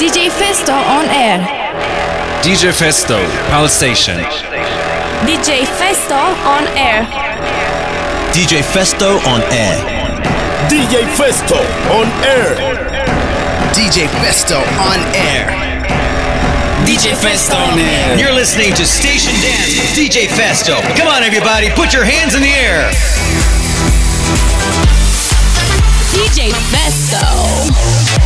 DJ Festo on air. DJ Festo, Pulse Station. DJ Festo on air. DJ Festo on air. DJ Festo on air. DJ Festo on air. DJ Festo on air. You're listening to Station Dance with DJ Festo. Come on, everybody, put your hands in the air. DJ Festo.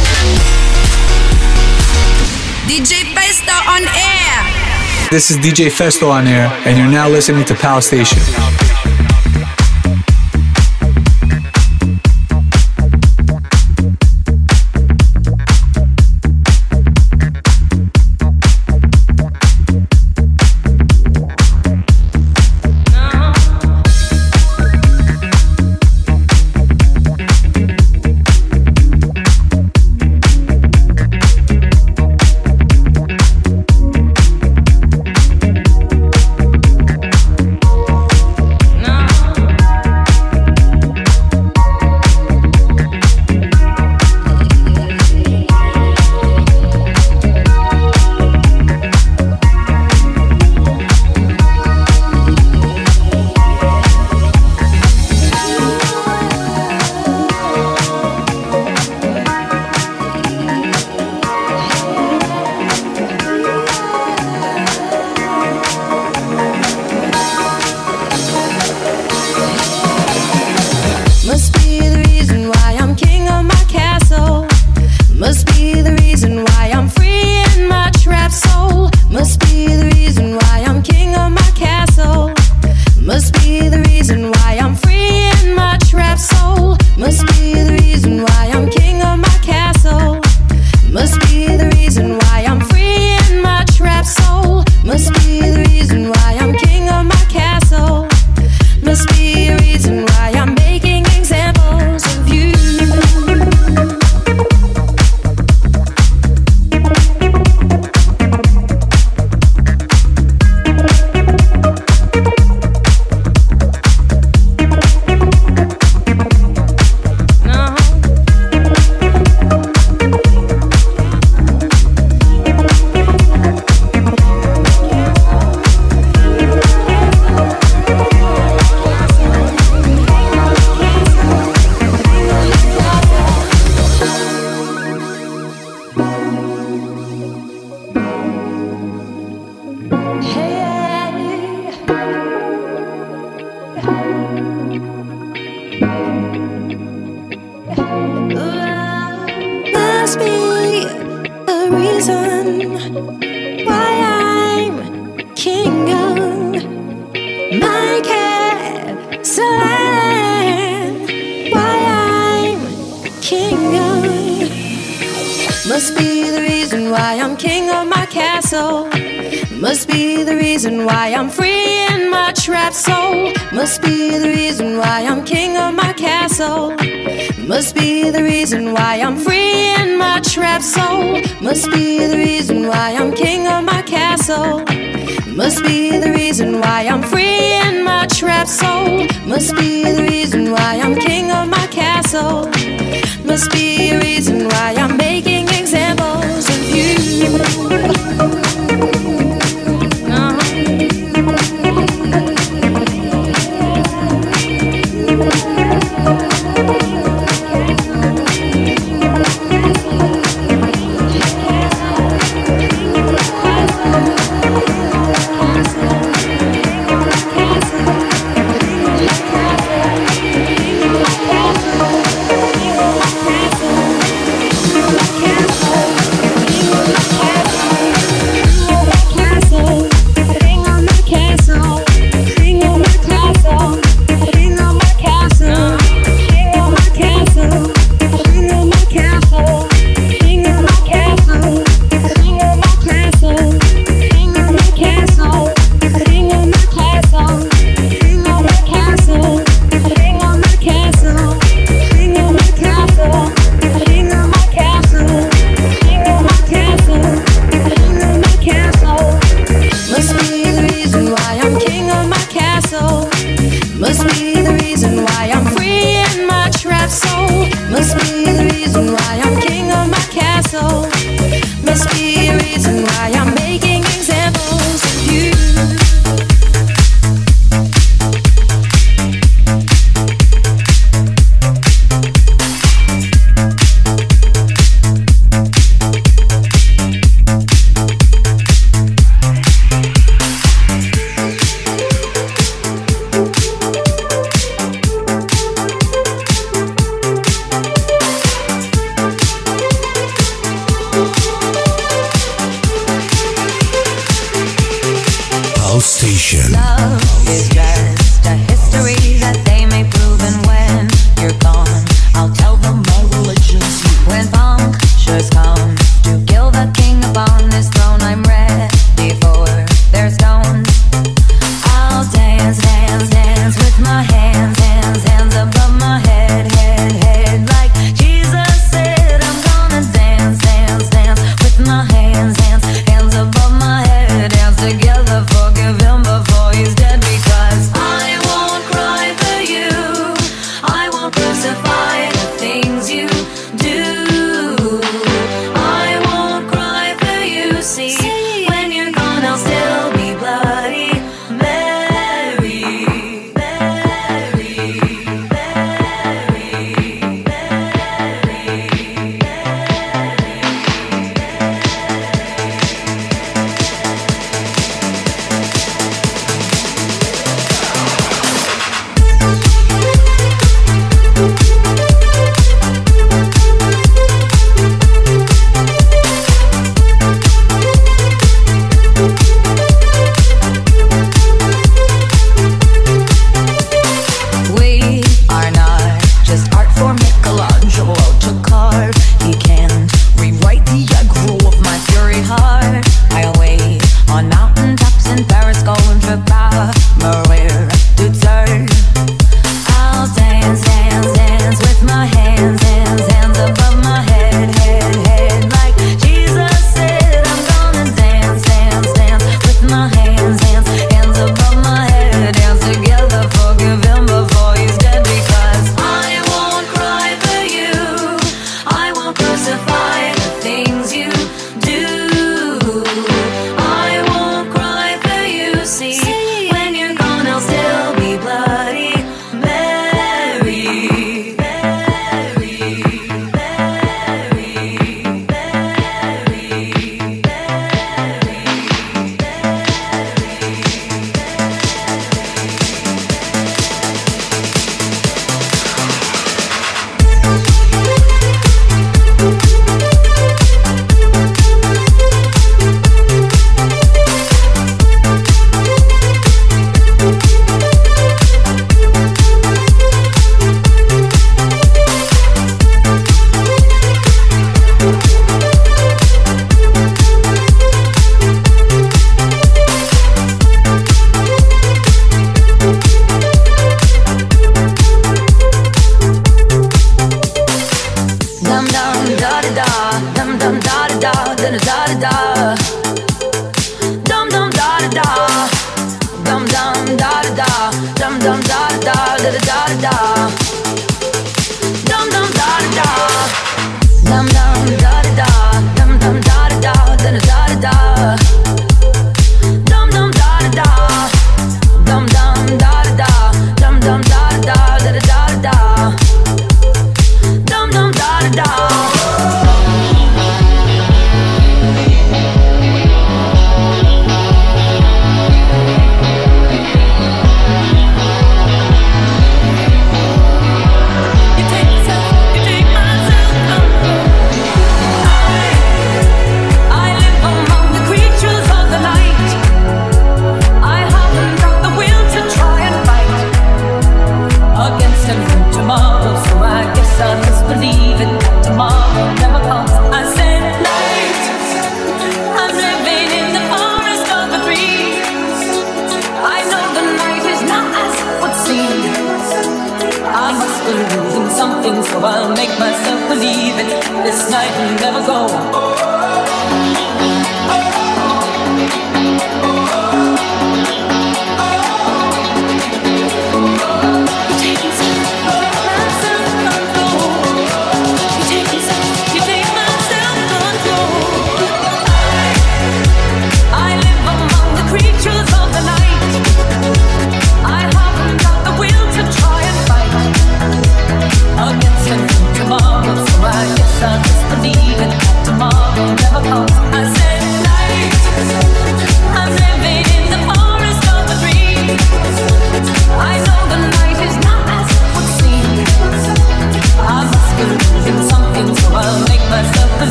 On air. This is DJ Festo on air, and you're now listening to Pal Station.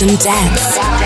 Station Dance.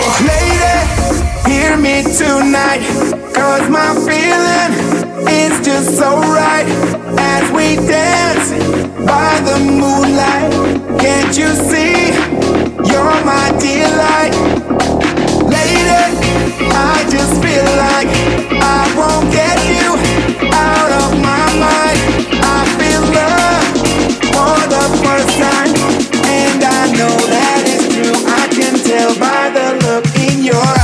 Lady, hear me tonight. Cause my feeling is just so right. As we dance by the moonlight, can't you see? You're my delight. Lady, I just feel like I won't get you. your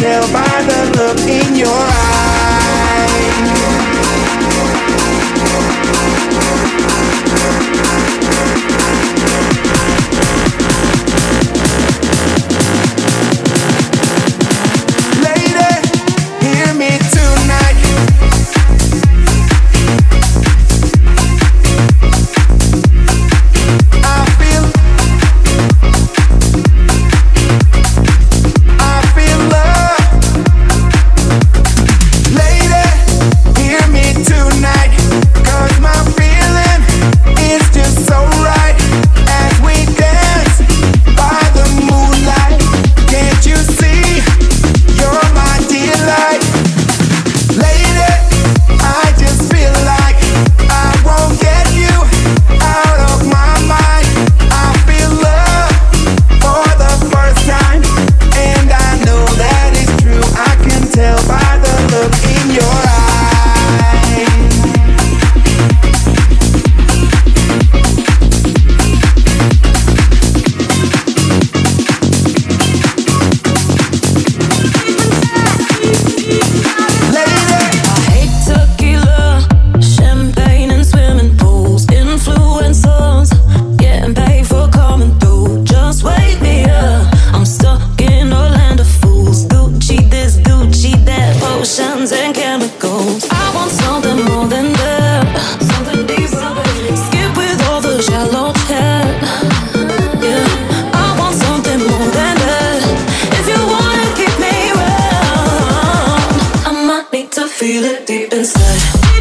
tell by the look in your eyes. feel it deep inside.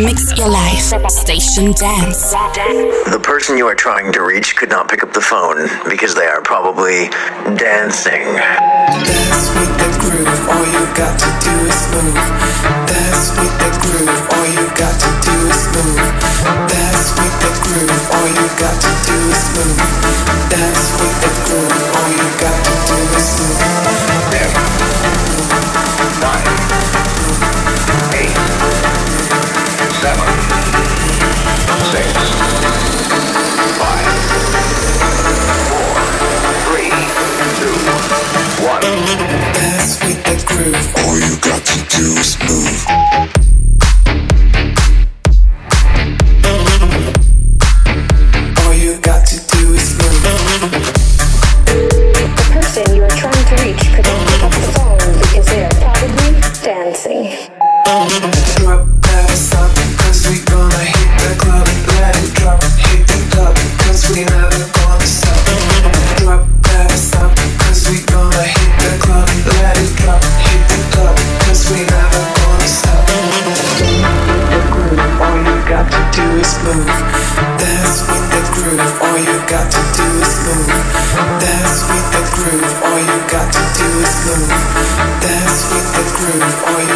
Mix your life. Station dance. The person you are trying to reach could not pick up the phone because they are probably dancing. With the groove. All you got to do is move. With the groove. All you got to do is move. With the groove. All you got to do is move. With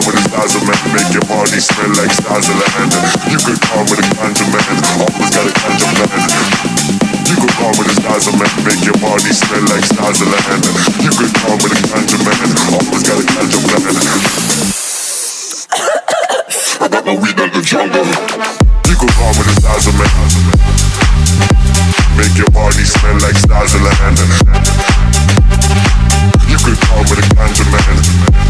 car with a dazzlement, make your party smell like Swaziland. You could car with a ganja always got a ganja. You could car with a dazzlement, make your party smell like Swaziland. You could car with a ganja always got a ganja. I got my weed out the jungle. You could car with a dazzlement. Make your party smell like Swaziland. You could car with a ganja.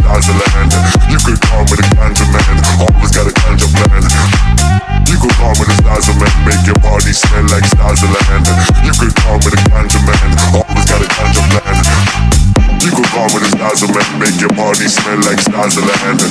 shining like stars in the heaven.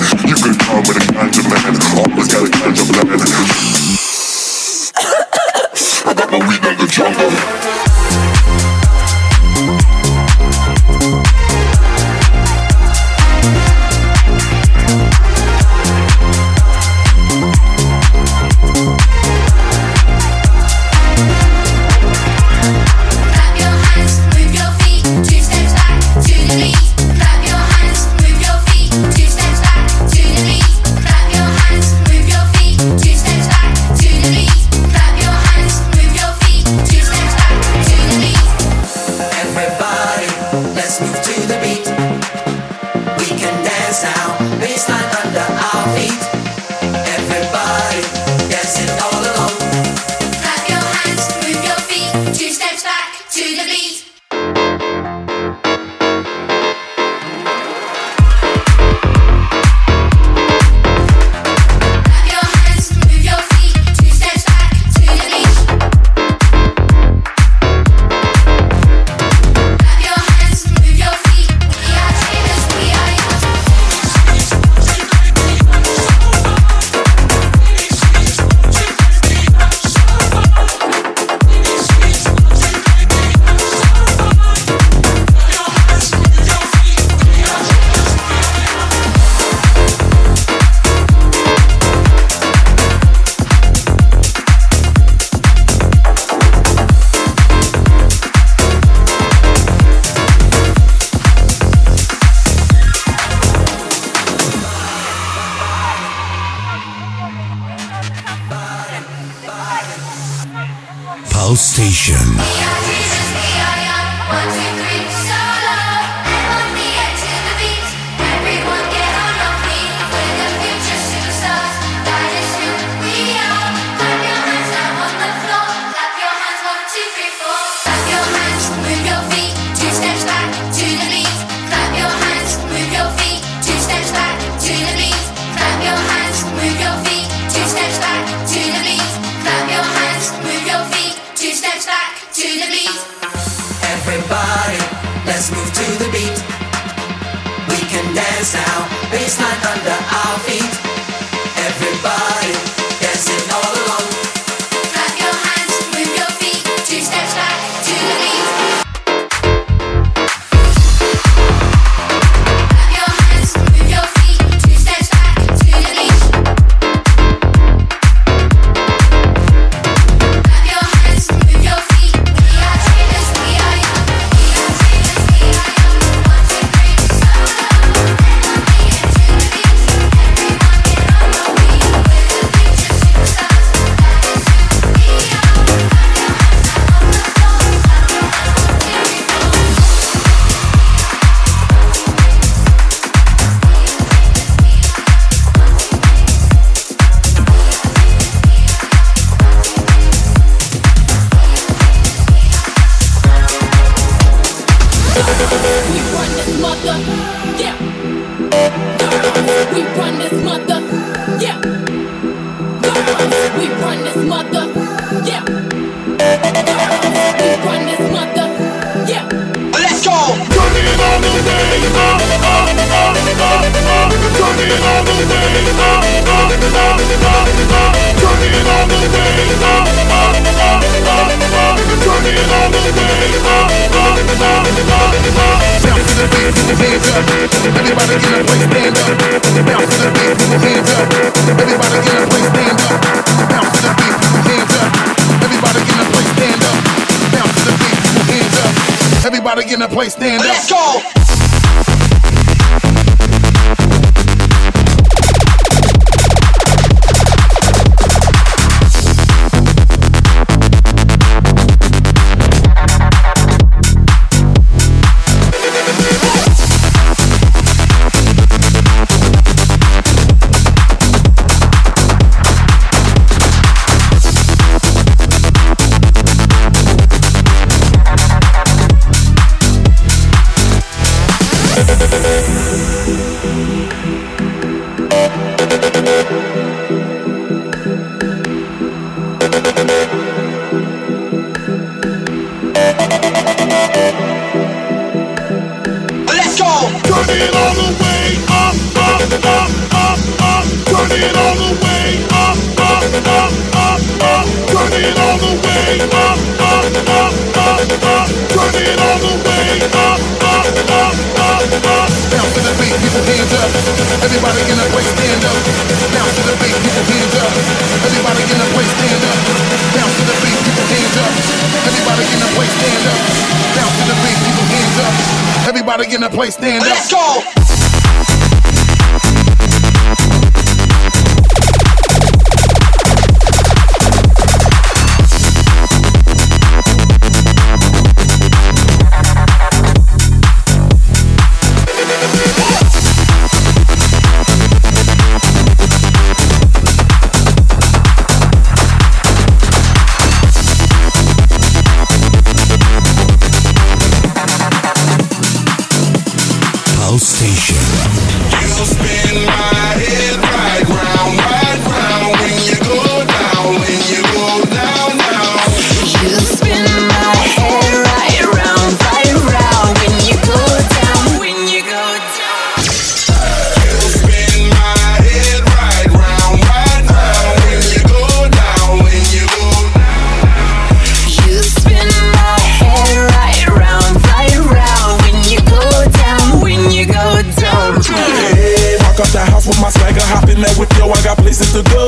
hop in that with yo, I got places to go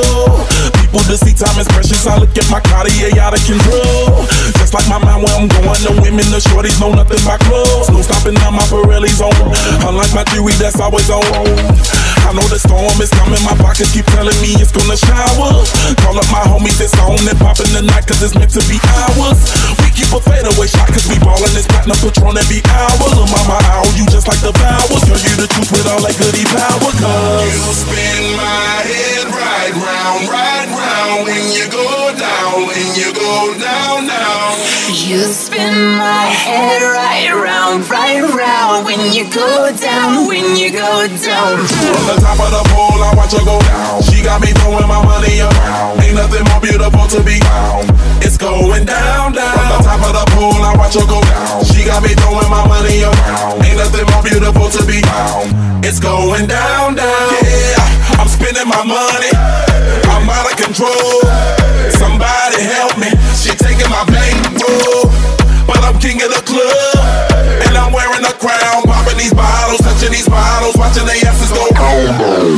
people to time is precious. I look at my Cartier out of control. Just like my mind where I'm going, the women, the shorties know nothing about clothes. No stopping now, my Pirelli's on. Unlike my theory, that's always on. I know the storm is coming, my pockets keep telling me it's gonna shower. Call up my homies, it's on and poppin' the night, cause it's meant to be ours. We keep a fadeaway shot, cause we ballin' this platinum patron every hour. Lil' mama, I owe you just like the powers. Girl, you the truth with all that goody power, cause. You spin my head right round, right round down, when you go down, when you go down, down. You spin my head right round, right round. When you go down, when you go down. From the top of the pole, I watch her go down. She got me throwing my money around. Ain't nothing more beautiful to be found. It's going down, down. From the top of the pole, I watch her go down. She got me throwing my money around. Ain't nothing more beautiful to be found. It's going down, down. Yeah, I'm spending my money. Control. Somebody help me. She taking my bankroll. Oh. But I'm king of the club. And I'm wearing a crown. Popping these bottles, touching these bottles, watching the asses go boom.